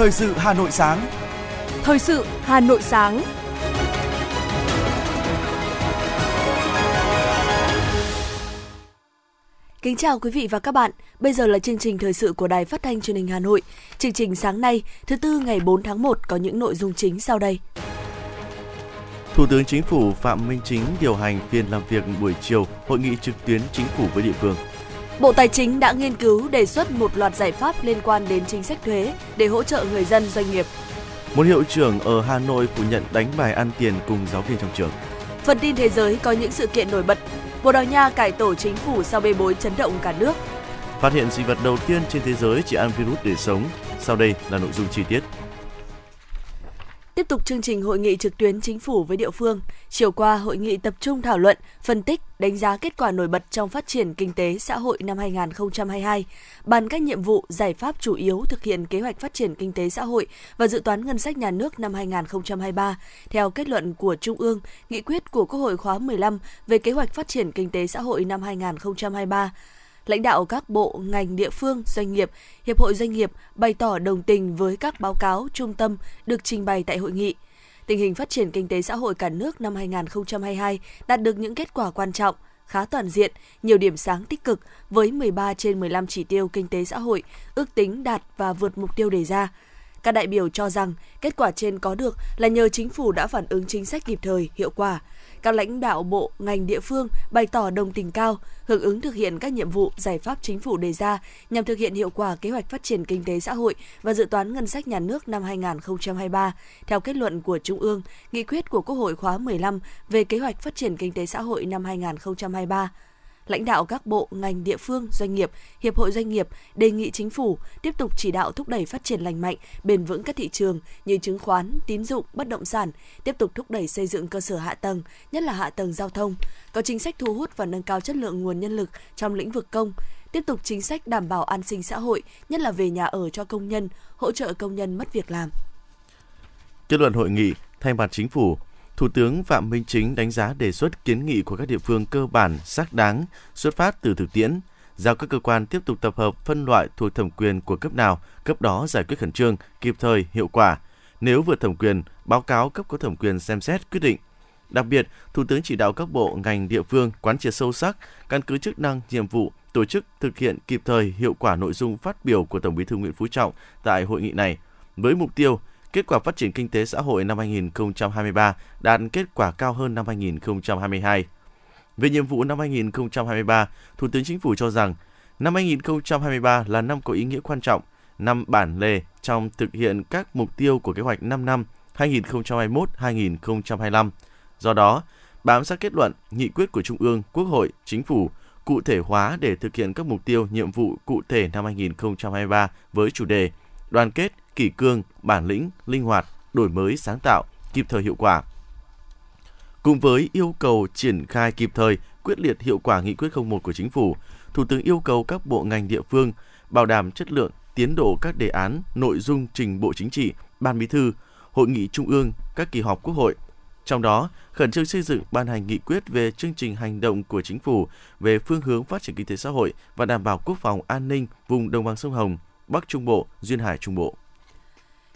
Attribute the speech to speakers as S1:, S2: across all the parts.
S1: Thời sự Hà Nội sáng.
S2: Thời sự Hà Nội sáng. Kính chào quý vị và các bạn. Bây giờ là chương trình thời sự của Đài Phát thanh Truyền hình Hà Nội. Chương trình sáng nay, thứ tư ngày 4 tháng 1 có những nội dung chính sau đây.
S3: Thủ tướng Chính phủ Phạm Minh Chính điều hành phiên làm việc buổi chiều hội nghị trực tuyến chính phủ với địa phương.
S2: Bộ Tài chính đã nghiên cứu đề xuất một loạt giải pháp liên quan đến chính sách thuế để hỗ trợ người dân doanh nghiệp.
S3: Một hiệu trưởng ở Hà Nội phủ nhận đánh bài ăn tiền cùng giáo viên trong trường.
S2: Phần tin thế giới có những sự kiện nổi bật. Bồ Đào Nha cải tổ chính phủ sau bê bối chấn động cả nước.
S3: Phát hiện sinh vật đầu tiên trên thế giới chỉ ăn virus để sống. Sau đây là nội dung chi tiết.
S2: Tiếp tục chương trình hội nghị trực tuyến chính phủ với địa phương, chiều qua hội nghị tập trung thảo luận, phân tích, đánh giá kết quả nổi bật trong phát triển kinh tế xã hội năm 2022, bàn các nhiệm vụ, giải pháp chủ yếu thực hiện kế hoạch phát triển kinh tế xã hội và dự toán ngân sách nhà nước năm 2023 theo kết luận của Trung ương, nghị quyết của Quốc hội khóa 15 về kế hoạch phát triển kinh tế xã hội năm 2023 lãnh đạo các bộ, ngành địa phương, doanh nghiệp, hiệp hội doanh nghiệp bày tỏ đồng tình với các báo cáo trung tâm được trình bày tại hội nghị. Tình hình phát triển kinh tế xã hội cả nước năm 2022 đạt được những kết quả quan trọng, khá toàn diện, nhiều điểm sáng tích cực với 13 trên 15 chỉ tiêu kinh tế xã hội, ước tính đạt và vượt mục tiêu đề ra. Các đại biểu cho rằng kết quả trên có được là nhờ chính phủ đã phản ứng chính sách kịp thời, hiệu quả, các lãnh đạo bộ, ngành địa phương bày tỏ đồng tình cao, hưởng ứng thực hiện các nhiệm vụ, giải pháp chính phủ đề ra nhằm thực hiện hiệu quả kế hoạch phát triển kinh tế xã hội và dự toán ngân sách nhà nước năm 2023 theo kết luận của Trung ương, nghị quyết của Quốc hội khóa 15 về kế hoạch phát triển kinh tế xã hội năm 2023 lãnh đạo các bộ, ngành địa phương, doanh nghiệp, hiệp hội doanh nghiệp đề nghị chính phủ tiếp tục chỉ đạo thúc đẩy phát triển lành mạnh, bền vững các thị trường như chứng khoán, tín dụng, bất động sản, tiếp tục thúc đẩy xây dựng cơ sở hạ tầng, nhất là hạ tầng giao thông, có chính sách thu hút và nâng cao chất lượng nguồn nhân lực trong lĩnh vực công, tiếp tục chính sách đảm bảo an sinh xã hội, nhất là về nhà ở cho công nhân, hỗ trợ công nhân mất việc làm.
S3: Kết luận hội nghị, thay mặt chính phủ, Thủ tướng Phạm Minh Chính đánh giá đề xuất kiến nghị của các địa phương cơ bản, xác đáng, xuất phát từ thực tiễn, giao các cơ quan tiếp tục tập hợp phân loại thuộc thẩm quyền của cấp nào, cấp đó giải quyết khẩn trương, kịp thời, hiệu quả. Nếu vượt thẩm quyền, báo cáo cấp có thẩm quyền xem xét quyết định. Đặc biệt, Thủ tướng chỉ đạo các bộ, ngành, địa phương quán triệt sâu sắc, căn cứ chức năng, nhiệm vụ, tổ chức thực hiện kịp thời, hiệu quả nội dung phát biểu của Tổng Bí thư Nguyễn Phú Trọng tại hội nghị này, với mục tiêu kết quả phát triển kinh tế xã hội năm 2023 đạt kết quả cao hơn năm 2022. Về nhiệm vụ năm 2023, Thủ tướng Chính phủ cho rằng năm 2023 là năm có ý nghĩa quan trọng, năm bản lề trong thực hiện các mục tiêu của kế hoạch 5 năm 2021-2025. Do đó, bám sát kết luận, nghị quyết của Trung ương, Quốc hội, Chính phủ, cụ thể hóa để thực hiện các mục tiêu, nhiệm vụ cụ thể năm 2023 với chủ đề đoàn kết, kỷ cương, bản lĩnh, linh hoạt, đổi mới sáng tạo, kịp thời hiệu quả. Cùng với yêu cầu triển khai kịp thời, quyết liệt hiệu quả nghị quyết 01 của chính phủ, Thủ tướng yêu cầu các bộ ngành địa phương bảo đảm chất lượng, tiến độ các đề án, nội dung trình Bộ Chính trị, Ban Bí thư, Hội nghị Trung ương, các kỳ họp Quốc hội. Trong đó, khẩn trương xây dựng ban hành nghị quyết về chương trình hành động của chính phủ về phương hướng phát triển kinh tế xã hội và đảm bảo quốc phòng an ninh vùng đồng bằng sông Hồng, Bắc Trung Bộ, Duyên Hải Trung Bộ.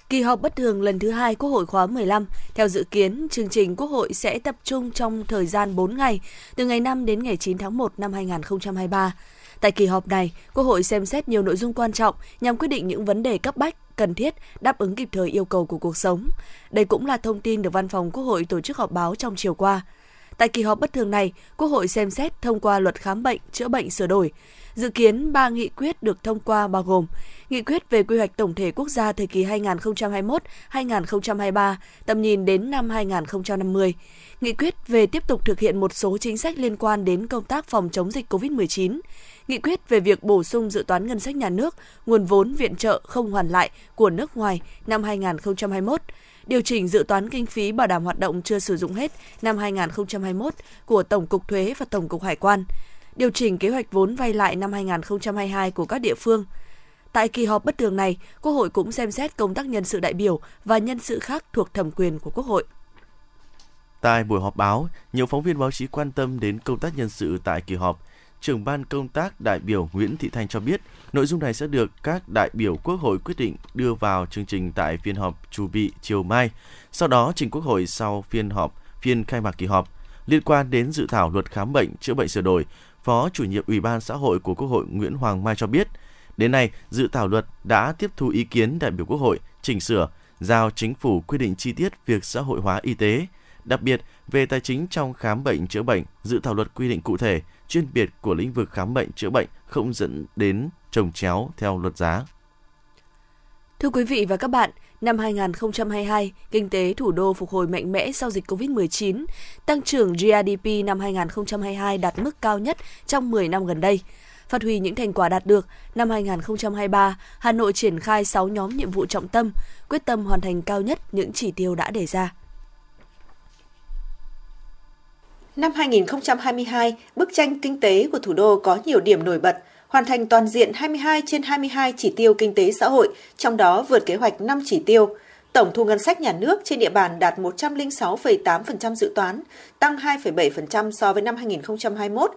S2: Kỳ họp bất thường lần thứ hai Quốc hội khóa 15, theo dự kiến, chương trình Quốc hội sẽ tập trung trong thời gian 4 ngày, từ ngày 5 đến ngày 9 tháng 1 năm 2023. Tại kỳ họp này, Quốc hội xem xét nhiều nội dung quan trọng nhằm quyết định những vấn đề cấp bách, cần thiết, đáp ứng kịp thời yêu cầu của cuộc sống. Đây cũng là thông tin được Văn phòng Quốc hội tổ chức họp báo trong chiều qua. Tại kỳ họp bất thường này, Quốc hội xem xét thông qua luật khám bệnh, chữa bệnh sửa đổi. Dự kiến 3 nghị quyết được thông qua bao gồm Nghị quyết về quy hoạch tổng thể quốc gia thời kỳ 2021-2023, tầm nhìn đến năm 2050. Nghị quyết về tiếp tục thực hiện một số chính sách liên quan đến công tác phòng chống dịch COVID-19. Nghị quyết về việc bổ sung dự toán ngân sách nhà nước, nguồn vốn viện trợ không hoàn lại của nước ngoài năm 2021 điều chỉnh dự toán kinh phí bảo đảm hoạt động chưa sử dụng hết năm 2021 của Tổng cục Thuế và Tổng cục Hải quan, điều chỉnh kế hoạch vốn vay lại năm 2022 của các địa phương. Tại kỳ họp bất thường này, Quốc hội cũng xem xét công tác nhân sự đại biểu và nhân sự khác thuộc thẩm quyền của Quốc hội.
S3: Tại buổi họp báo, nhiều phóng viên báo chí quan tâm đến công tác nhân sự tại kỳ họp, trưởng ban công tác đại biểu Nguyễn Thị Thanh cho biết, nội dung này sẽ được các đại biểu Quốc hội quyết định đưa vào chương trình tại phiên họp chủ bị chiều mai, sau đó trình Quốc hội sau phiên họp, phiên khai mạc kỳ họp. Liên quan đến dự thảo luật khám bệnh chữa bệnh sửa đổi, Phó chủ nhiệm Ủy ban xã hội của Quốc hội Nguyễn Hoàng Mai cho biết, đến nay dự thảo luật đã tiếp thu ý kiến đại biểu Quốc hội, chỉnh sửa, giao chính phủ quy định chi tiết việc xã hội hóa y tế, đặc biệt về tài chính trong khám bệnh chữa bệnh, dự thảo luật quy định cụ thể chuyên biệt của lĩnh vực khám bệnh chữa bệnh không dẫn đến trồng chéo theo luật giá.
S2: Thưa quý vị và các bạn, năm 2022, kinh tế thủ đô phục hồi mạnh mẽ sau dịch COVID-19. Tăng trưởng GDP năm 2022 đạt mức cao nhất trong 10 năm gần đây. Phát huy những thành quả đạt được, năm 2023, Hà Nội triển khai 6 nhóm nhiệm vụ trọng tâm, quyết tâm hoàn thành cao nhất những chỉ tiêu đã đề ra.
S1: Năm 2022, bức tranh kinh tế của thủ đô có nhiều điểm nổi bật, hoàn thành toàn diện 22 trên 22 chỉ tiêu kinh tế xã hội, trong đó vượt kế hoạch 5 chỉ tiêu. Tổng thu ngân sách nhà nước trên địa bàn đạt 106,8% dự toán, tăng 2,7% so với năm 2021.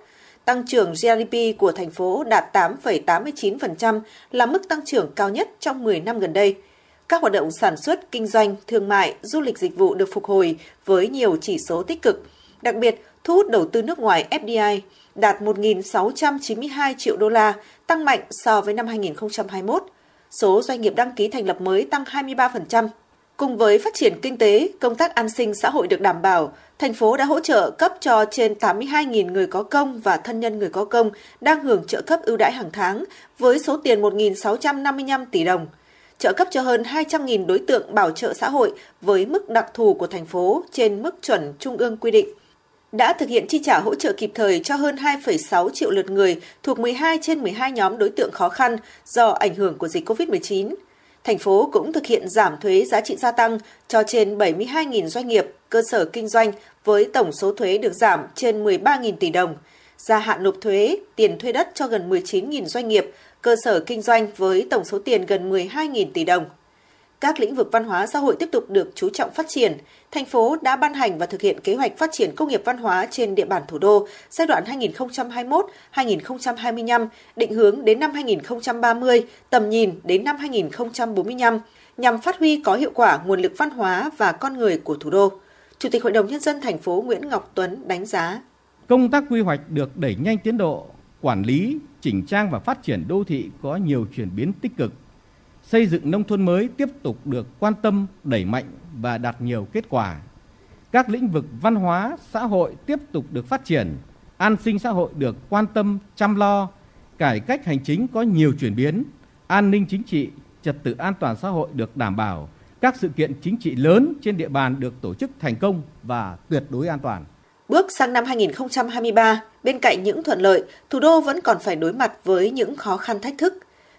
S1: Tăng trưởng GDP của thành phố đạt 8,89% là mức tăng trưởng cao nhất trong 10 năm gần đây. Các hoạt động sản xuất, kinh doanh, thương mại, du lịch dịch vụ được phục hồi với nhiều chỉ số tích cực – Đặc biệt, thu hút đầu tư nước ngoài FDI đạt 1.692 triệu đô la, tăng mạnh so với năm 2021. Số doanh nghiệp đăng ký thành lập mới tăng 23%. Cùng với phát triển kinh tế, công tác an sinh xã hội được đảm bảo, thành phố đã hỗ trợ cấp cho trên 82.000 người có công và thân nhân người có công đang hưởng trợ cấp ưu đãi hàng tháng với số tiền 1.655 tỷ đồng. Trợ cấp cho hơn 200.000 đối tượng bảo trợ xã hội với mức đặc thù của thành phố trên mức chuẩn trung ương quy định đã thực hiện chi trả hỗ trợ kịp thời cho hơn 2,6 triệu lượt người thuộc 12 trên 12 nhóm đối tượng khó khăn do ảnh hưởng của dịch COVID-19. Thành phố cũng thực hiện giảm thuế giá trị gia tăng cho trên 72.000 doanh nghiệp, cơ sở kinh doanh với tổng số thuế được giảm trên 13.000 tỷ đồng, gia hạn nộp thuế, tiền thuê đất cho gần 19.000 doanh nghiệp, cơ sở kinh doanh với tổng số tiền gần 12.000 tỷ đồng các lĩnh vực văn hóa xã hội tiếp tục được chú trọng phát triển. Thành phố đã ban hành và thực hiện kế hoạch phát triển công nghiệp văn hóa trên địa bàn thủ đô giai đoạn 2021-2025, định hướng đến năm 2030, tầm nhìn đến năm 2045 nhằm phát huy có hiệu quả nguồn lực văn hóa và con người của thủ đô. Chủ tịch Hội đồng nhân dân thành phố Nguyễn Ngọc Tuấn đánh giá:
S4: Công tác quy hoạch được đẩy nhanh tiến độ, quản lý, chỉnh trang và phát triển đô thị có nhiều chuyển biến tích cực xây dựng nông thôn mới tiếp tục được quan tâm, đẩy mạnh và đạt nhiều kết quả. Các lĩnh vực văn hóa, xã hội tiếp tục được phát triển, an sinh xã hội được quan tâm, chăm lo, cải cách hành chính có nhiều chuyển biến, an ninh chính trị, trật tự an toàn xã hội được đảm bảo, các sự kiện chính trị lớn trên địa bàn được tổ chức thành công và tuyệt đối an toàn.
S1: Bước sang năm 2023, bên cạnh những thuận lợi, thủ đô vẫn còn phải đối mặt với những khó khăn thách thức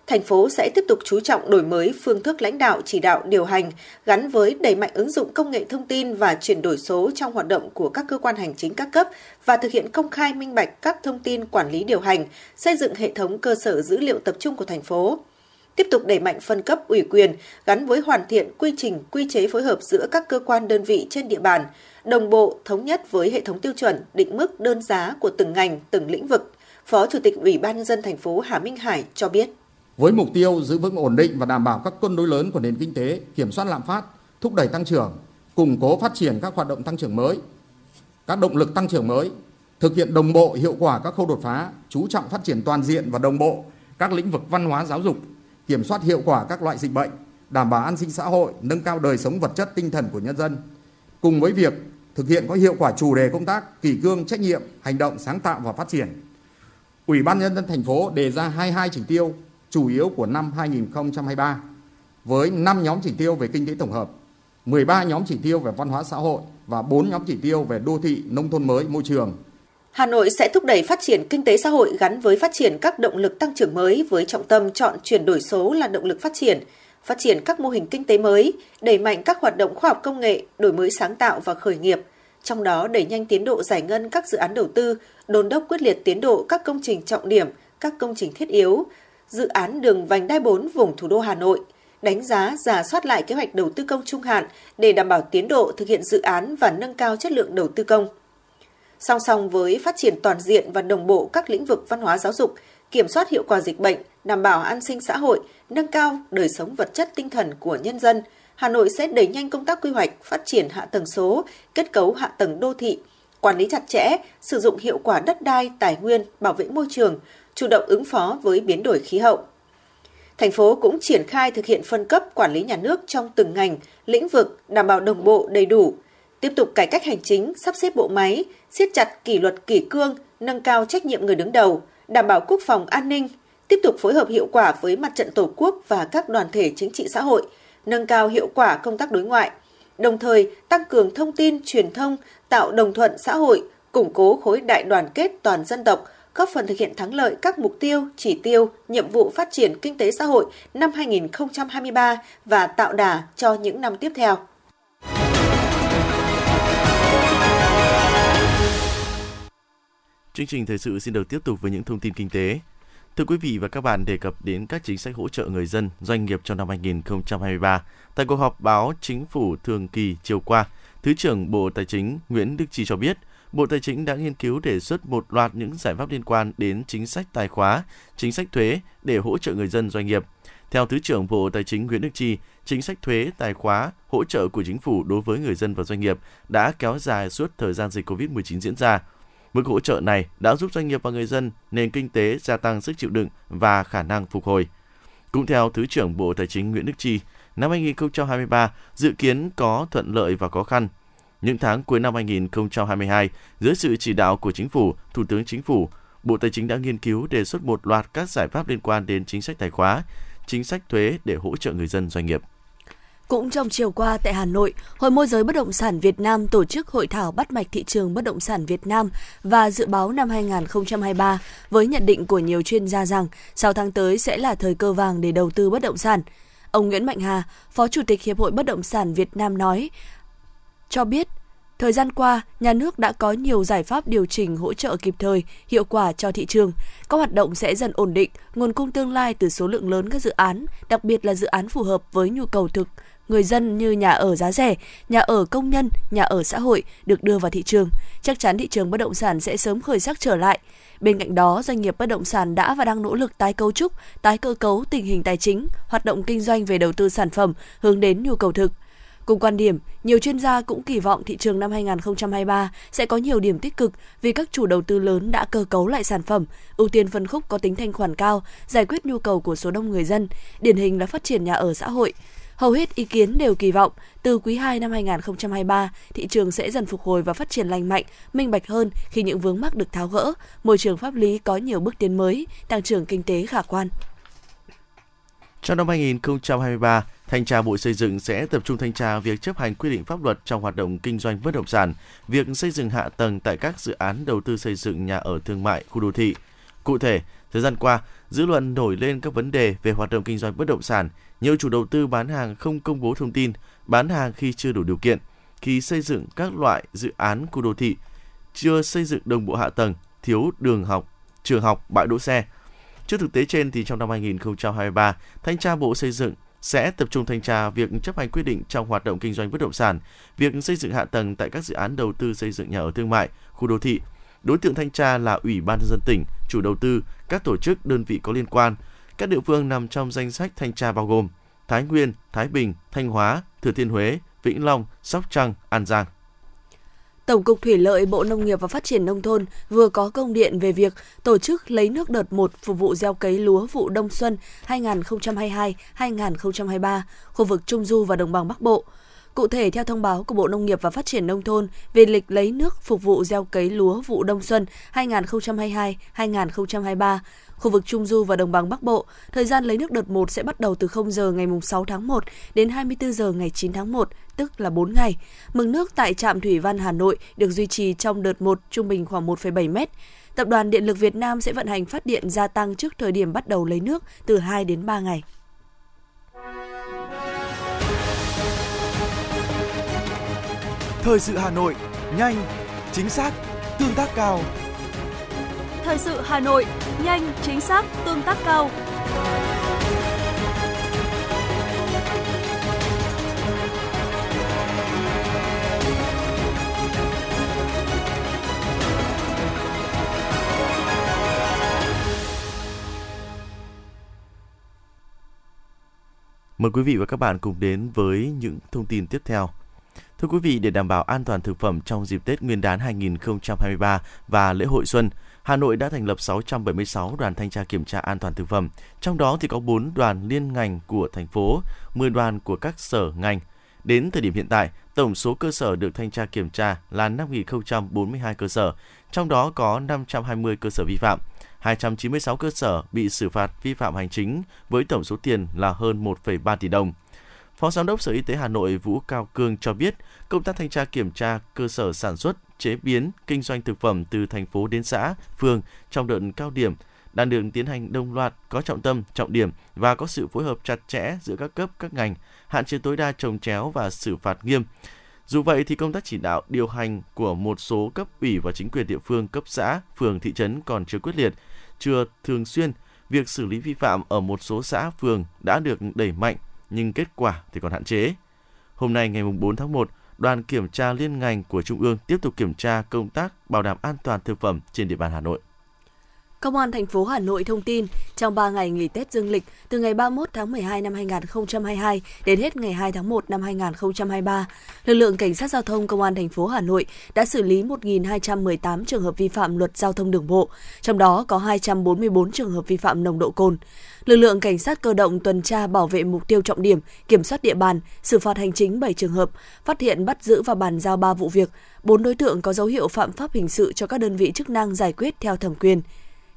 S1: thành phố sẽ tiếp tục chú trọng đổi mới phương thức lãnh đạo chỉ đạo điều hành gắn với đẩy mạnh ứng dụng công nghệ thông tin và chuyển đổi số trong hoạt động của các cơ quan hành chính các cấp và thực hiện công khai minh bạch các thông tin quản lý điều hành, xây dựng hệ thống cơ sở dữ liệu tập trung của thành phố. Tiếp tục đẩy mạnh phân cấp ủy quyền gắn với hoàn thiện quy trình, quy chế phối hợp giữa các cơ quan đơn vị trên địa bàn, đồng bộ thống nhất với hệ thống tiêu chuẩn, định mức đơn giá của từng ngành, từng lĩnh vực. Phó Chủ tịch Ủy ban nhân dân thành phố Hà Minh Hải cho biết
S5: với mục tiêu giữ vững ổn định và đảm bảo các cân đối lớn của nền kinh tế, kiểm soát lạm phát, thúc đẩy tăng trưởng, củng cố phát triển các hoạt động tăng trưởng mới, các động lực tăng trưởng mới, thực hiện đồng bộ hiệu quả các khâu đột phá, chú trọng phát triển toàn diện và đồng bộ các lĩnh vực văn hóa giáo dục, kiểm soát hiệu quả các loại dịch bệnh, đảm bảo an sinh xã hội, nâng cao đời sống vật chất tinh thần của nhân dân. Cùng với việc thực hiện có hiệu quả chủ đề công tác, kỷ cương, trách nhiệm, hành động sáng tạo và phát triển. Ủy ban nhân dân thành phố đề ra 22 chỉ tiêu chủ yếu của năm 2023 với 5 nhóm chỉ tiêu về kinh tế tổng hợp, 13 nhóm chỉ tiêu về văn hóa xã hội và 4 nhóm chỉ tiêu về đô thị, nông thôn mới, môi trường.
S1: Hà Nội sẽ thúc đẩy phát triển kinh tế xã hội gắn với phát triển các động lực tăng trưởng mới với trọng tâm chọn chuyển đổi số là động lực phát triển, phát triển các mô hình kinh tế mới, đẩy mạnh các hoạt động khoa học công nghệ, đổi mới sáng tạo và khởi nghiệp, trong đó đẩy nhanh tiến độ giải ngân các dự án đầu tư, đôn đốc quyết liệt tiến độ các công trình trọng điểm, các công trình thiết yếu, dự án đường vành đai 4 vùng thủ đô Hà Nội, đánh giá giả soát lại kế hoạch đầu tư công trung hạn để đảm bảo tiến độ thực hiện dự án và nâng cao chất lượng đầu tư công. Song song với phát triển toàn diện và đồng bộ các lĩnh vực văn hóa giáo dục, kiểm soát hiệu quả dịch bệnh, đảm bảo an sinh xã hội, nâng cao đời sống vật chất tinh thần của nhân dân, Hà Nội sẽ đẩy nhanh công tác quy hoạch, phát triển hạ tầng số, kết cấu hạ tầng đô thị, quản lý chặt chẽ, sử dụng hiệu quả đất đai, tài nguyên, bảo vệ môi trường, chủ động ứng phó với biến đổi khí hậu. Thành phố cũng triển khai thực hiện phân cấp quản lý nhà nước trong từng ngành, lĩnh vực đảm bảo đồng bộ đầy đủ, tiếp tục cải cách hành chính, sắp xếp bộ máy, siết chặt kỷ luật kỷ cương, nâng cao trách nhiệm người đứng đầu, đảm bảo quốc phòng an ninh, tiếp tục phối hợp hiệu quả với mặt trận Tổ quốc và các đoàn thể chính trị xã hội, nâng cao hiệu quả công tác đối ngoại, đồng thời tăng cường thông tin truyền thông, tạo đồng thuận xã hội, củng cố khối đại đoàn kết toàn dân tộc, góp phần thực hiện thắng lợi các mục tiêu, chỉ tiêu, nhiệm vụ phát triển kinh tế xã hội năm 2023 và tạo đà cho những năm tiếp theo.
S3: Chương trình thời sự xin được tiếp tục với những thông tin kinh tế. Thưa quý vị và các bạn, đề cập đến các chính sách hỗ trợ người dân, doanh nghiệp trong năm 2023, tại cuộc họp báo Chính phủ thường kỳ chiều qua, Thứ trưởng Bộ Tài chính Nguyễn Đức Chi cho biết, Bộ Tài chính đã nghiên cứu đề xuất một loạt những giải pháp liên quan đến chính sách tài khóa, chính sách thuế để hỗ trợ người dân doanh nghiệp. Theo Thứ trưởng Bộ Tài chính Nguyễn Đức Chi, chính sách thuế, tài khóa, hỗ trợ của chính phủ đối với người dân và doanh nghiệp đã kéo dài suốt thời gian dịch COVID-19 diễn ra. Mức hỗ trợ này đã giúp doanh nghiệp và người dân nền kinh tế gia tăng sức chịu đựng và khả năng phục hồi. Cũng theo Thứ trưởng Bộ Tài chính Nguyễn Đức Chi, năm 2023 dự kiến có thuận lợi và khó khăn. Những tháng cuối năm 2022, dưới sự chỉ đạo của Chính phủ, Thủ tướng Chính phủ, Bộ Tài chính đã nghiên cứu đề xuất một loạt các giải pháp liên quan đến chính sách tài khóa, chính sách thuế để hỗ trợ người dân doanh nghiệp.
S2: Cũng trong chiều qua tại Hà Nội, Hội môi giới bất động sản Việt Nam tổ chức hội thảo bắt mạch thị trường bất động sản Việt Nam và dự báo năm 2023 với nhận định của nhiều chuyên gia rằng 6 tháng tới sẽ là thời cơ vàng để đầu tư bất động sản. Ông Nguyễn Mạnh Hà, Phó Chủ tịch Hiệp hội Bất động sản Việt Nam nói, cho biết Thời gian qua, nhà nước đã có nhiều giải pháp điều chỉnh hỗ trợ kịp thời, hiệu quả cho thị trường. Các hoạt động sẽ dần ổn định, nguồn cung tương lai từ số lượng lớn các dự án, đặc biệt là dự án phù hợp với nhu cầu thực người dân như nhà ở giá rẻ, nhà ở công nhân, nhà ở xã hội được đưa vào thị trường. Chắc chắn thị trường bất động sản sẽ sớm khởi sắc trở lại. Bên cạnh đó, doanh nghiệp bất động sản đã và đang nỗ lực tái cấu trúc, tái cơ cấu tình hình tài chính, hoạt động kinh doanh về đầu tư sản phẩm hướng đến nhu cầu thực. Cùng quan điểm, nhiều chuyên gia cũng kỳ vọng thị trường năm 2023 sẽ có nhiều điểm tích cực vì các chủ đầu tư lớn đã cơ cấu lại sản phẩm, ưu tiên phân khúc có tính thanh khoản cao, giải quyết nhu cầu của số đông người dân, điển hình là phát triển nhà ở xã hội. Hầu hết ý kiến đều kỳ vọng từ quý 2 năm 2023, thị trường sẽ dần phục hồi và phát triển lành mạnh, minh bạch hơn khi những vướng mắc được tháo gỡ, môi trường pháp lý có nhiều bước tiến mới, tăng trưởng kinh tế khả quan.
S3: Trong năm 2023, Thanh tra Bộ Xây dựng sẽ tập trung thanh tra việc chấp hành quy định pháp luật trong hoạt động kinh doanh bất động sản, việc xây dựng hạ tầng tại các dự án đầu tư xây dựng nhà ở thương mại, khu đô thị. Cụ thể, thời gian qua, dư luận nổi lên các vấn đề về hoạt động kinh doanh bất động sản, nhiều chủ đầu tư bán hàng không công bố thông tin, bán hàng khi chưa đủ điều kiện, khi xây dựng các loại dự án khu đô thị, chưa xây dựng đồng bộ hạ tầng, thiếu đường học, trường học, bãi đỗ xe. Trước thực tế trên thì trong năm 2023, Thanh tra Bộ Xây dựng sẽ tập trung thanh tra việc chấp hành quy định trong hoạt động kinh doanh bất động sản, việc xây dựng hạ tầng tại các dự án đầu tư xây dựng nhà ở thương mại, khu đô thị. Đối tượng thanh tra là Ủy ban nhân dân tỉnh, chủ đầu tư, các tổ chức đơn vị có liên quan, các địa phương nằm trong danh sách thanh tra bao gồm Thái Nguyên, Thái Bình, Thanh Hóa, Thừa Thiên Huế, Vĩnh Long, Sóc Trăng, An Giang.
S2: Tổng cục Thủy lợi Bộ Nông nghiệp và Phát triển Nông thôn vừa có công điện về việc tổ chức lấy nước đợt 1 phục vụ gieo cấy lúa vụ đông xuân 2022-2023, khu vực Trung Du và Đồng bằng Bắc Bộ. Cụ thể, theo thông báo của Bộ Nông nghiệp và Phát triển Nông thôn về lịch lấy nước phục vụ gieo cấy lúa vụ đông xuân 2022-2023, khu vực Trung Du và Đồng bằng Bắc Bộ, thời gian lấy nước đợt 1 sẽ bắt đầu từ 0 giờ ngày 6 tháng 1 đến 24 giờ ngày 9 tháng 1, tức là 4 ngày. Mực nước tại trạm Thủy Văn Hà Nội được duy trì trong đợt 1 trung bình khoảng 1,7 mét. Tập đoàn Điện lực Việt Nam sẽ vận hành phát điện gia tăng trước thời điểm bắt đầu lấy nước từ 2 đến 3 ngày.
S6: Thời sự Hà Nội, nhanh, chính xác, tương tác cao.
S7: Thời sự Hà Nội, nhanh, chính xác, tương tác cao.
S3: Mời quý vị và các bạn cùng đến với những thông tin tiếp theo. Thưa quý vị, để đảm bảo an toàn thực phẩm trong dịp Tết Nguyên đán 2023 và lễ hội xuân, Hà Nội đã thành lập 676 đoàn thanh tra kiểm tra an toàn thực phẩm, trong đó thì có 4 đoàn liên ngành của thành phố, 10 đoàn của các sở ngành. Đến thời điểm hiện tại, tổng số cơ sở được thanh tra kiểm tra là 5.042 cơ sở, trong đó có 520 cơ sở vi phạm. 296 cơ sở bị xử phạt vi phạm hành chính với tổng số tiền là hơn 1,3 tỷ đồng. Phó Giám đốc Sở Y tế Hà Nội Vũ Cao Cương cho biết, công tác thanh tra kiểm tra cơ sở sản xuất, chế biến, kinh doanh thực phẩm từ thành phố đến xã, phường trong đợt cao điểm đang được tiến hành đồng loạt, có trọng tâm, trọng điểm và có sự phối hợp chặt chẽ giữa các cấp, các ngành, hạn chế tối đa trồng chéo và xử phạt nghiêm. Dù vậy thì công tác chỉ đạo điều hành của một số cấp ủy và chính quyền địa phương cấp xã, phường, thị trấn còn chưa quyết liệt, chưa thường xuyên. Việc xử lý vi phạm ở một số xã, phường đã được đẩy mạnh nhưng kết quả thì còn hạn chế. Hôm nay ngày 4 tháng 1, đoàn kiểm tra liên ngành của Trung ương tiếp tục kiểm tra công tác bảo đảm an toàn thực phẩm trên địa bàn Hà Nội.
S2: Công an thành phố Hà Nội thông tin, trong 3 ngày nghỉ Tết dương lịch từ ngày 31 tháng 12 năm 2022 đến hết ngày 2 tháng 1 năm 2023, lực lượng cảnh sát giao thông công an thành phố Hà Nội đã xử lý 1.218 trường hợp vi phạm luật giao thông đường bộ, trong đó có 244 trường hợp vi phạm nồng độ cồn. Lực lượng cảnh sát cơ động tuần tra bảo vệ mục tiêu trọng điểm, kiểm soát địa bàn, xử phạt hành chính 7 trường hợp, phát hiện bắt giữ và bàn giao 3 vụ việc, 4 đối tượng có dấu hiệu phạm pháp hình sự cho các đơn vị chức năng giải quyết theo thẩm quyền.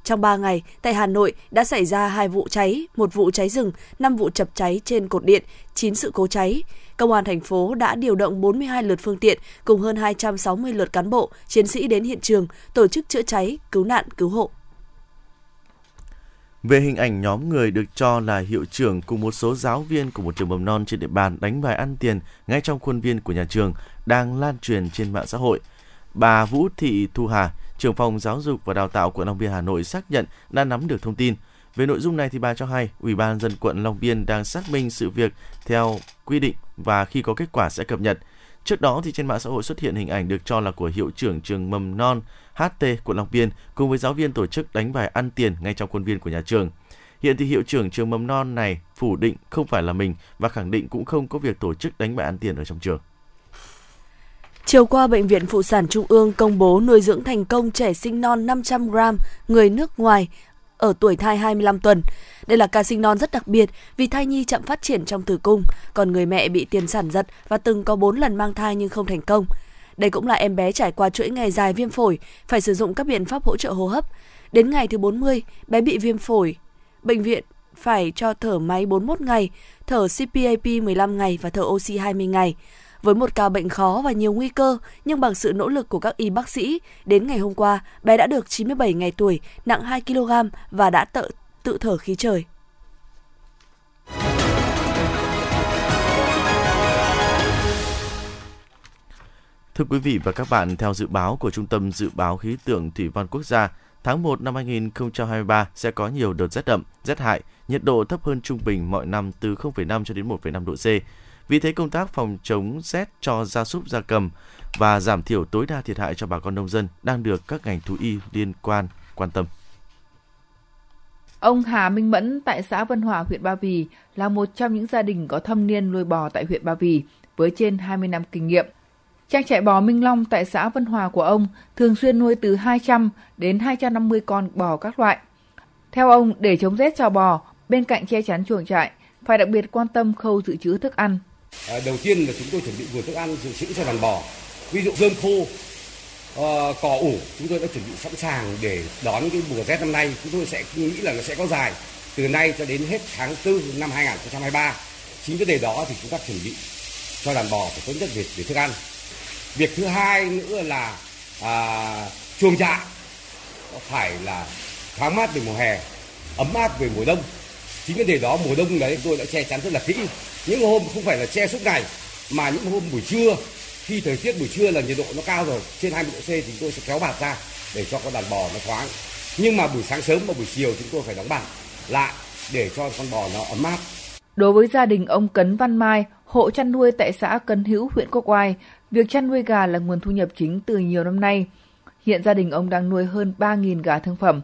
S2: Trong 3 ngày, tại Hà Nội đã xảy ra 2 vụ cháy, một vụ cháy rừng, 5 vụ chập cháy trên cột điện, 9 sự cố cháy. Công an thành phố đã điều động 42 lượt phương tiện cùng hơn 260 lượt cán bộ, chiến sĩ đến hiện trường, tổ chức chữa cháy, cứu nạn, cứu hộ.
S3: Về hình ảnh nhóm người được cho là hiệu trưởng cùng một số giáo viên của một trường mầm non trên địa bàn đánh bài ăn tiền ngay trong khuôn viên của nhà trường đang lan truyền trên mạng xã hội. Bà Vũ Thị Thu Hà, trưởng phòng giáo dục và đào tạo quận Long Biên Hà Nội xác nhận đã nắm được thông tin. Về nội dung này thì bà cho hay, Ủy ban dân quận Long Biên đang xác minh sự việc theo quy định và khi có kết quả sẽ cập nhật. Trước đó thì trên mạng xã hội xuất hiện hình ảnh được cho là của hiệu trưởng trường mầm non HT quận Long Biên cùng với giáo viên tổ chức đánh bài ăn tiền ngay trong khuôn viên của nhà trường. Hiện thì hiệu trưởng trường mầm non này phủ định không phải là mình và khẳng định cũng không có việc tổ chức đánh bài ăn tiền ở trong trường.
S2: Chiều qua, Bệnh viện Phụ sản Trung ương công bố nuôi dưỡng thành công trẻ sinh non 500 gram người nước ngoài ở tuổi thai 25 tuần. Đây là ca sinh non rất đặc biệt vì thai nhi chậm phát triển trong tử cung, còn người mẹ bị tiền sản giật và từng có 4 lần mang thai nhưng không thành công. Đây cũng là em bé trải qua chuỗi ngày dài viêm phổi, phải sử dụng các biện pháp hỗ trợ hô hấp. Đến ngày thứ 40, bé bị viêm phổi. Bệnh viện phải cho thở máy 41 ngày, thở CPAP 15 ngày và thở oxy 20 ngày. Với một ca bệnh khó và nhiều nguy cơ, nhưng bằng sự nỗ lực của các y bác sĩ, đến ngày hôm qua, bé đã được 97 ngày tuổi, nặng 2 kg và đã tự, tự thở khí trời.
S3: Thưa quý vị và các bạn, theo dự báo của Trung tâm Dự báo Khí tượng Thủy văn Quốc gia, tháng 1 năm 2023 sẽ có nhiều đợt rét đậm, rét hại, nhiệt độ thấp hơn trung bình mọi năm từ 0,5 cho đến 1,5 độ C. Vì thế công tác phòng chống rét cho gia súc gia cầm và giảm thiểu tối đa thiệt hại cho bà con nông dân đang được các ngành thú y liên quan quan tâm.
S8: Ông Hà Minh Mẫn tại xã Vân Hòa, huyện Ba Vì là một trong những gia đình có thâm niên nuôi bò tại huyện Ba Vì với trên 20 năm kinh nghiệm. Trang trại bò Minh Long tại xã Vân Hòa của ông thường xuyên nuôi từ 200 đến 250 con bò các loại. Theo ông, để chống rét cho bò, bên cạnh che chắn chuồng trại, phải đặc biệt quan tâm khâu dự trữ thức ăn.
S9: À, đầu tiên là chúng tôi chuẩn bị nguồn thức ăn dự trữ cho đàn bò. Ví dụ rơm khô, ờ, uh, cỏ ủ chúng tôi đã chuẩn bị sẵn sàng để đón cái mùa rét năm nay. Chúng tôi sẽ nghĩ là nó sẽ có dài từ nay cho đến hết tháng 4 năm 2023. Chính vấn đề đó thì chúng ta chuẩn bị cho đàn bò phải tốt nhất về, về thức ăn. Việc thứ hai nữa là à, chuồng trại phải là thoáng mát về mùa hè, ấm áp về mùa đông. Chính vấn đề đó mùa đông đấy tôi đã che chắn rất là kỹ những hôm không phải là che suốt ngày mà những hôm buổi trưa khi thời tiết buổi trưa là nhiệt độ nó cao rồi trên 20 độ C thì tôi sẽ kéo bạt ra để cho con đàn bò nó thoáng nhưng mà buổi sáng sớm và buổi chiều chúng tôi phải đóng bạt lại để cho con bò nó ấm áp
S8: Đối với gia đình ông Cấn Văn Mai, hộ chăn nuôi tại xã Cấn Hữu, huyện Quốc Oai, việc chăn nuôi gà là nguồn thu nhập chính từ nhiều năm nay. Hiện gia đình ông đang nuôi hơn 3.000 gà thương phẩm.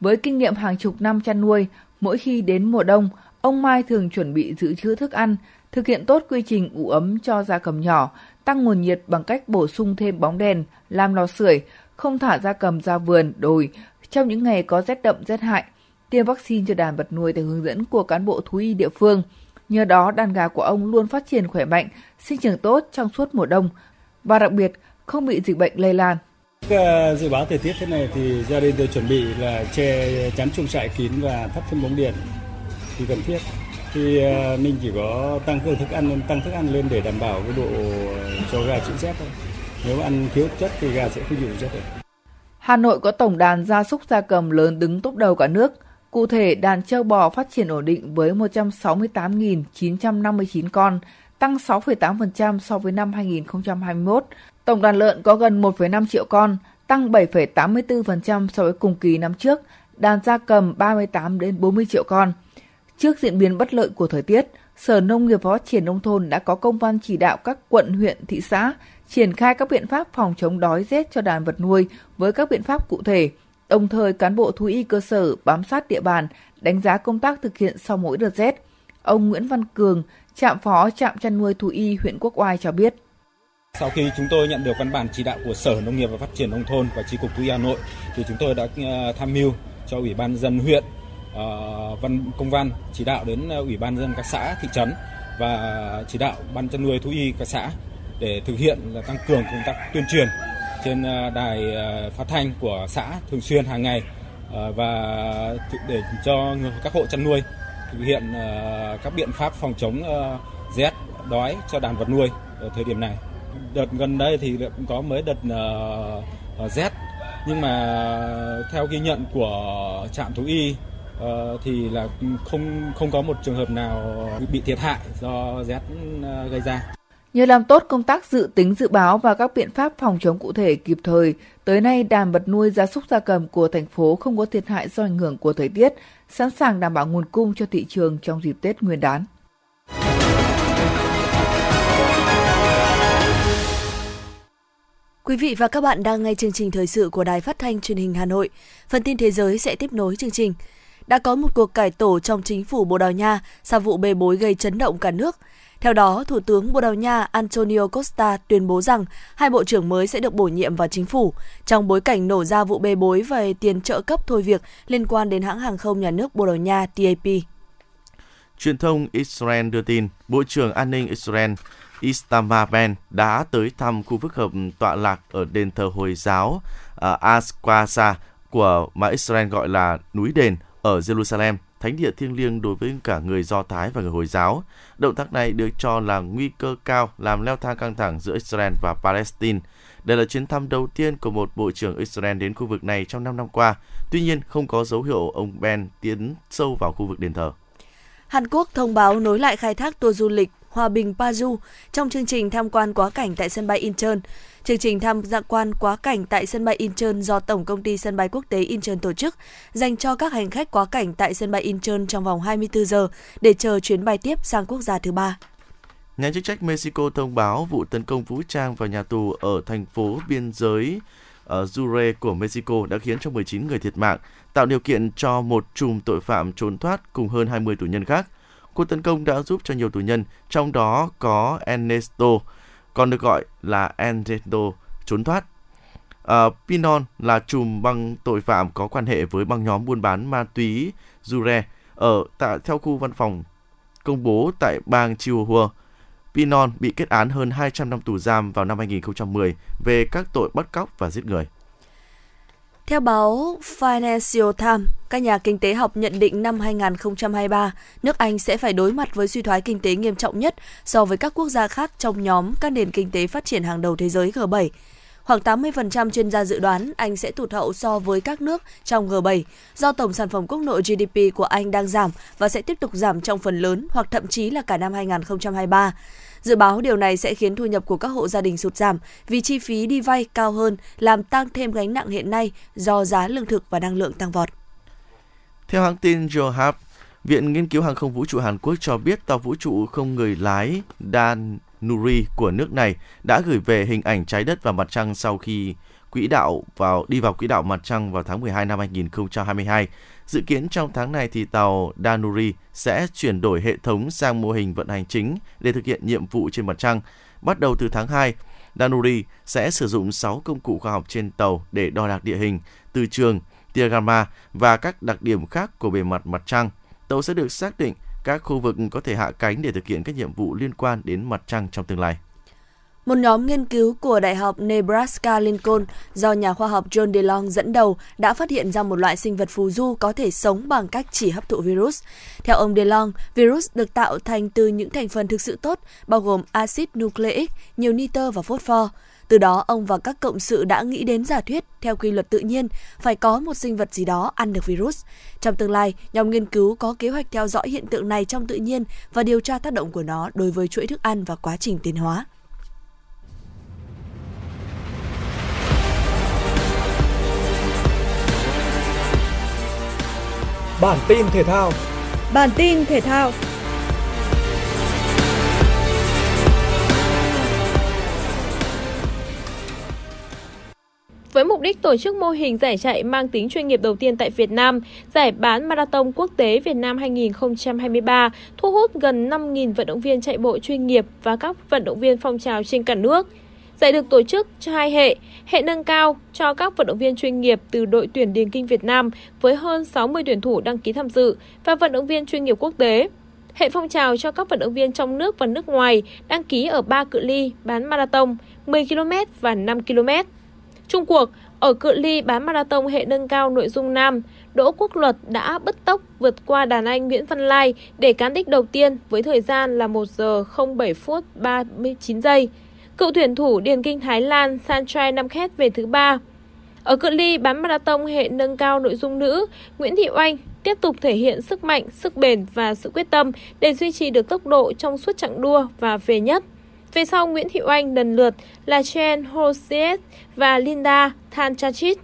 S8: Với kinh nghiệm hàng chục năm chăn nuôi, mỗi khi đến mùa đông, Ông Mai thường chuẩn bị giữ chữ thức ăn, thực hiện tốt quy trình ủ ấm cho gia cầm nhỏ, tăng nguồn nhiệt bằng cách bổ sung thêm bóng đèn, làm lò sưởi, không thả gia cầm ra vườn, đồi trong những ngày có rét đậm rét hại, tiêm vaccine cho đàn vật nuôi theo hướng dẫn của cán bộ thú y địa phương. Nhờ đó, đàn gà của ông luôn phát triển khỏe mạnh, sinh trưởng tốt trong suốt mùa đông và đặc biệt không bị dịch bệnh lây lan.
S10: Ờ, dự báo thời tiết thế này thì gia đình tôi chuẩn bị là che chắn chuồng trại kín và thắp thêm bóng điện khi cần thiết. Thì ờ, mình chỉ có tăng cường thức ăn lên tăng thức ăn lên để đảm bảo cái độ ờ, cho gà chịu rét thôi. Nếu ăn thiếu chất thì gà sẽ không chịu rét được.
S8: Hà Nội có tổng đàn gia súc gia cầm lớn đứng top đầu cả nước. Cụ thể, đàn trâu bò phát triển ổn định với 168.959 con, tăng 6,8% so với năm 2021. Tổng đàn lợn có gần 1,5 triệu con, tăng 7,84% so với cùng kỳ năm trước. Đàn gia cầm 38 đến 40 triệu con. Trước diễn biến bất lợi của thời tiết, Sở Nông nghiệp và Phát triển Nông thôn đã có công văn chỉ đạo các quận, huyện, thị xã triển khai các biện pháp phòng chống đói rét cho đàn vật nuôi với các biện pháp cụ thể. Đồng thời, cán bộ thú y cơ sở bám sát địa bàn, đánh giá công tác thực hiện sau mỗi đợt rét. Ông Nguyễn Văn Cường, trạm phó trạm chăn nuôi thú y huyện Quốc Oai cho biết.
S11: Sau khi chúng tôi nhận được văn bản chỉ đạo của Sở Nông nghiệp và Phát triển Nông thôn và Chi cục Thú y Hà Nội, thì chúng tôi đã ờ, tham mưu cho Ủy ban dân huyện ờ, văn công văn chỉ đạo đến ờ, Ủy ban dân các xã, thị trấn và chỉ đạo ban chăn nuôi thú y các xã để thực hiện là tăng cường công tác tuyên truyền trên đài phát thanh của xã thường xuyên hàng ngày và để cho các hộ chăn nuôi thực hiện các biện pháp phòng chống rét đói cho đàn vật nuôi ở thời điểm này. Đợt gần đây thì cũng có mới đợt ờ, ờ, rét nhưng mà theo ghi nhận của trạm thú y ờ, thì là không không có một trường hợp nào bị thiệt hại do rét gây ra.
S8: Nhờ làm tốt công tác dự tính dự báo và các biện pháp phòng chống cụ thể kịp thời, tới nay đàn vật nuôi gia súc gia cầm của thành phố không có thiệt hại do ảnh hưởng của thời tiết, sẵn sàng đảm bảo nguồn cung cho thị trường trong dịp Tết Nguyên đán.
S2: Quý vị và các bạn đang nghe chương trình thời sự của Đài Phát thanh Truyền hình Hà Nội. Phần tin thế giới sẽ tiếp nối chương trình. Đã có một cuộc cải tổ trong chính phủ Bồ Đào Nha sau vụ bê bối gây chấn động cả nước. Theo đó, Thủ tướng Bồ Đào Nha Antonio Costa tuyên bố rằng hai bộ trưởng mới sẽ được bổ nhiệm vào chính phủ trong bối cảnh nổ ra vụ bê bối về tiền trợ cấp thôi việc liên quan đến hãng hàng không nhà nước Bồ Đào Nha TAP.
S3: Truyền thông Israel đưa tin, Bộ trưởng An ninh Israel Istamaben Ben đã tới thăm khu phức hợp tọa lạc ở đền thờ Hồi giáo uh, Asquasa của mà Israel gọi là núi đền ở Jerusalem thánh địa thiêng liêng đối với cả người Do Thái và người Hồi giáo. Động tác này được cho là nguy cơ cao làm leo thang căng thẳng giữa Israel và Palestine. Đây là chuyến thăm đầu tiên của một bộ trưởng Israel đến khu vực này trong 5 năm qua. Tuy nhiên, không có dấu hiệu ông Ben tiến sâu vào khu vực đền thờ.
S2: Hàn Quốc thông báo nối lại khai thác tour du lịch Hòa Bình Paju trong chương trình tham quan quá cảnh tại sân bay Incheon. Chương trình tham quan quá cảnh tại sân bay Incheon do Tổng công ty sân bay quốc tế Incheon tổ chức, dành cho các hành khách quá cảnh tại sân bay Incheon trong vòng 24 giờ để chờ chuyến bay tiếp sang quốc gia thứ ba.
S3: Nhà chức trách Mexico thông báo vụ tấn công vũ trang vào nhà tù ở thành phố biên giới ở Jure của Mexico đã khiến cho 19 người thiệt mạng, tạo điều kiện cho một chùm tội phạm trốn thoát cùng hơn 20 tù nhân khác. Cuộc tấn công đã giúp cho nhiều tù nhân, trong đó có Ernesto, còn được gọi là Ernesto, trốn thoát. Uh, Pinon là chùm băng tội phạm có quan hệ với băng nhóm buôn bán ma túy Jure ở tại theo khu văn phòng công bố tại bang Chihuahua. Pinon bị kết án hơn 200 năm tù giam vào năm 2010 về các tội bắt cóc và giết người.
S2: Theo báo Financial Times, các nhà kinh tế học nhận định năm 2023, nước Anh sẽ phải đối mặt với suy thoái kinh tế nghiêm trọng nhất so với các quốc gia khác trong nhóm các nền kinh tế phát triển hàng đầu thế giới G7. Khoảng 80% chuyên gia dự đoán Anh sẽ tụt hậu so với các nước trong G7 do tổng sản phẩm quốc nội GDP của Anh đang giảm và sẽ tiếp tục giảm trong phần lớn hoặc thậm chí là cả năm 2023. Dự báo điều này sẽ khiến thu nhập của các hộ gia đình sụt giảm vì chi phí đi vay cao hơn, làm tăng thêm gánh nặng hiện nay do giá lương thực và năng lượng tăng vọt.
S3: Theo hãng tin Johab, Viện Nghiên cứu Hàng không Vũ trụ Hàn Quốc cho biết tàu vũ trụ không người lái Dan Nuri của nước này đã gửi về hình ảnh trái đất và mặt trăng sau khi quỹ đạo vào đi vào quỹ đạo mặt trăng vào tháng 12 năm 2022. Dự kiến trong tháng này thì tàu Danuri sẽ chuyển đổi hệ thống sang mô hình vận hành chính để thực hiện nhiệm vụ trên mặt trăng. Bắt đầu từ tháng 2, Danuri sẽ sử dụng 6 công cụ khoa học trên tàu để đo đạc địa hình, từ trường, tia gamma và các đặc điểm khác của bề mặt mặt trăng. Tàu sẽ được xác định các khu vực có thể hạ cánh để thực hiện các nhiệm vụ liên quan đến mặt trăng trong tương lai.
S2: Một nhóm nghiên cứu của Đại học Nebraska Lincoln do nhà khoa học John DeLong dẫn đầu đã phát hiện ra một loại sinh vật phù du có thể sống bằng cách chỉ hấp thụ virus. Theo ông DeLong, virus được tạo thành từ những thành phần thực sự tốt, bao gồm axit nucleic, nhiều nitơ và phosphor. Từ đó, ông và các cộng sự đã nghĩ đến giả thuyết theo quy luật tự nhiên phải có một sinh vật gì đó ăn được virus. Trong tương lai, nhóm nghiên cứu có kế hoạch theo dõi hiện tượng này trong tự nhiên và điều tra tác động của nó đối với chuỗi thức ăn và quá trình tiến hóa.
S6: Bản tin thể thao.
S7: Bản tin thể thao. Với mục đích tổ chức mô hình giải chạy mang tính chuyên nghiệp đầu tiên tại Việt Nam, giải bán Marathon Quốc tế Việt Nam 2023 thu hút gần 5.000 vận động viên chạy bộ chuyên nghiệp và các vận động viên phong trào trên cả nước. Giải được tổ chức cho hai hệ, hệ nâng cao cho các vận động viên chuyên nghiệp từ đội tuyển điền kinh Việt Nam với hơn 60 tuyển thủ đăng ký tham dự và vận động viên chuyên nghiệp quốc tế. Hệ phong trào cho các vận động viên trong nước và nước ngoài đăng ký ở 3 cự ly bán marathon 10 km và 5 km. Trung cuộc, ở cự ly bán marathon hệ nâng cao nội dung nam, Đỗ Quốc Luật đã bứt tốc vượt qua đàn anh Nguyễn Văn Lai để cán đích đầu tiên với thời gian là 1 giờ 07 phút 39 giây. Cựu tuyển thủ Điền Kinh Thái Lan Sanchai Namkhet về thứ ba. Ở cự ly bán marathon hệ nâng cao nội dung nữ, Nguyễn Thị Oanh tiếp tục thể hiện sức mạnh, sức bền và sự quyết tâm để duy trì được tốc độ trong suốt chặng đua và về nhất. Về sau, Nguyễn Thị Oanh lần lượt là Chen Hosiet và Linda Thanchachit.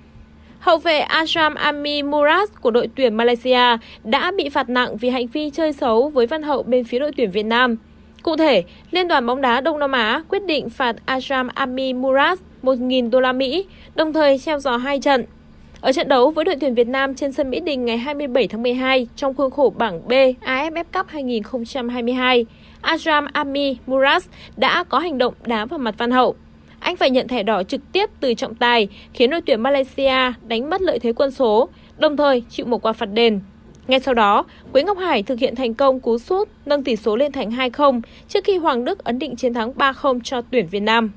S7: Hậu vệ Ashram Ami Murat của đội tuyển Malaysia đã bị phạt nặng vì hành vi chơi xấu với văn hậu bên phía đội tuyển Việt Nam. Cụ thể, Liên đoàn bóng đá Đông Nam Á quyết định phạt Ajam Ami Murat 1.000 đô la Mỹ, đồng thời treo giò hai trận. Ở trận đấu với đội tuyển Việt Nam trên sân Mỹ Đình ngày 27 tháng 12 trong khuôn khổ bảng B AFF Cup 2022, Ajram Ami Murat đã có hành động đá vào mặt Văn Hậu. Anh phải nhận thẻ đỏ trực tiếp từ trọng tài, khiến đội tuyển Malaysia đánh mất lợi thế quân số, đồng thời chịu một quả phạt đền. Ngay sau đó, Quế Ngọc Hải thực hiện thành công cú sút nâng tỷ số lên thành 2-0 trước khi Hoàng Đức ấn định chiến thắng 3-0 cho tuyển Việt Nam.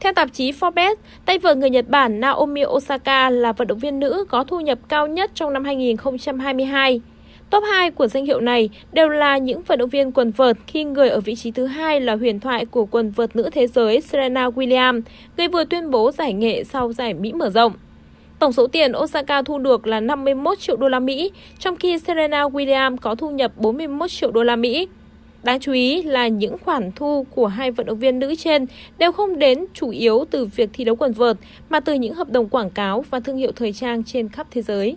S7: Theo tạp chí Forbes, tay vợt người Nhật Bản Naomi Osaka là vận động viên nữ có thu nhập cao nhất trong năm 2022. Top 2 của danh hiệu này đều là những vận động viên quần vợt khi người ở vị trí thứ hai là huyền thoại của quần vợt nữ thế giới Serena Williams, người vừa tuyên bố giải nghệ sau giải Mỹ mở rộng. Tổng số tiền Osaka thu được là 51 triệu đô la Mỹ, trong khi Serena Williams có thu nhập 41 triệu đô la Mỹ. Đáng chú ý là những khoản thu của hai vận động viên nữ trên đều không đến chủ yếu từ việc thi đấu quần vợt mà từ những hợp đồng quảng cáo và thương hiệu thời trang trên khắp thế giới.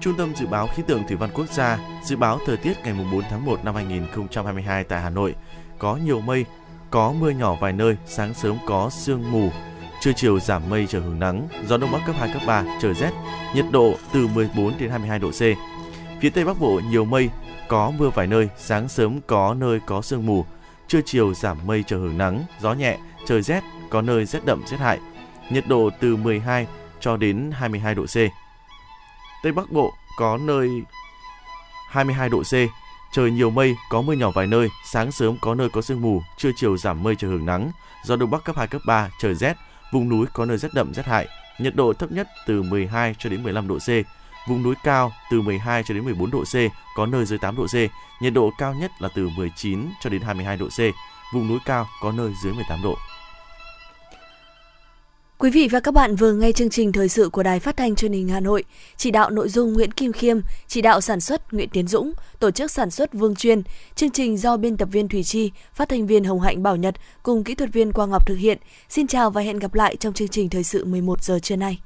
S3: Trung tâm Dự báo Khí tượng Thủy văn Quốc gia dự báo thời tiết ngày 4 tháng 1 năm 2022 tại Hà Nội có nhiều mây, có mưa nhỏ vài nơi, sáng sớm có sương mù, trưa chiều giảm mây trời hưởng nắng, gió đông bắc cấp 2 cấp 3, trời rét, nhiệt độ từ 14 đến 22 độ C. Phía Tây Bắc Bộ nhiều mây, có mưa vài nơi, sáng sớm có nơi có sương mù, trưa chiều giảm mây trời hưởng nắng, gió nhẹ, trời rét, có nơi rét đậm rét hại. Nhiệt độ từ 12 cho đến 22 độ C. Tây Bắc Bộ có nơi 22 độ C, trời nhiều mây, có mưa nhỏ vài nơi, sáng sớm có nơi có sương mù, trưa chiều giảm mây trời hưởng nắng, gió đông bắc cấp 2 cấp 3, trời rét, vùng núi có nơi rét đậm rét hại, nhiệt độ thấp nhất từ 12 cho đến 15 độ C, vùng núi cao từ 12 cho đến 14 độ C, có nơi dưới 8 độ C, nhiệt độ cao nhất là từ 19 cho đến 22 độ C, vùng núi cao có nơi dưới 18 độ.
S2: Quý vị và các bạn vừa nghe chương trình thời sự của Đài Phát thanh Truyền hình Hà Nội. Chỉ đạo nội dung Nguyễn Kim Khiêm, chỉ đạo sản xuất Nguyễn Tiến Dũng, tổ chức sản xuất Vương Chuyên. Chương trình do biên tập viên Thủy Chi, phát thanh viên Hồng Hạnh Bảo Nhật cùng kỹ thuật viên Quang Ngọc thực hiện. Xin chào và hẹn gặp lại trong chương trình thời sự 11 giờ trưa nay.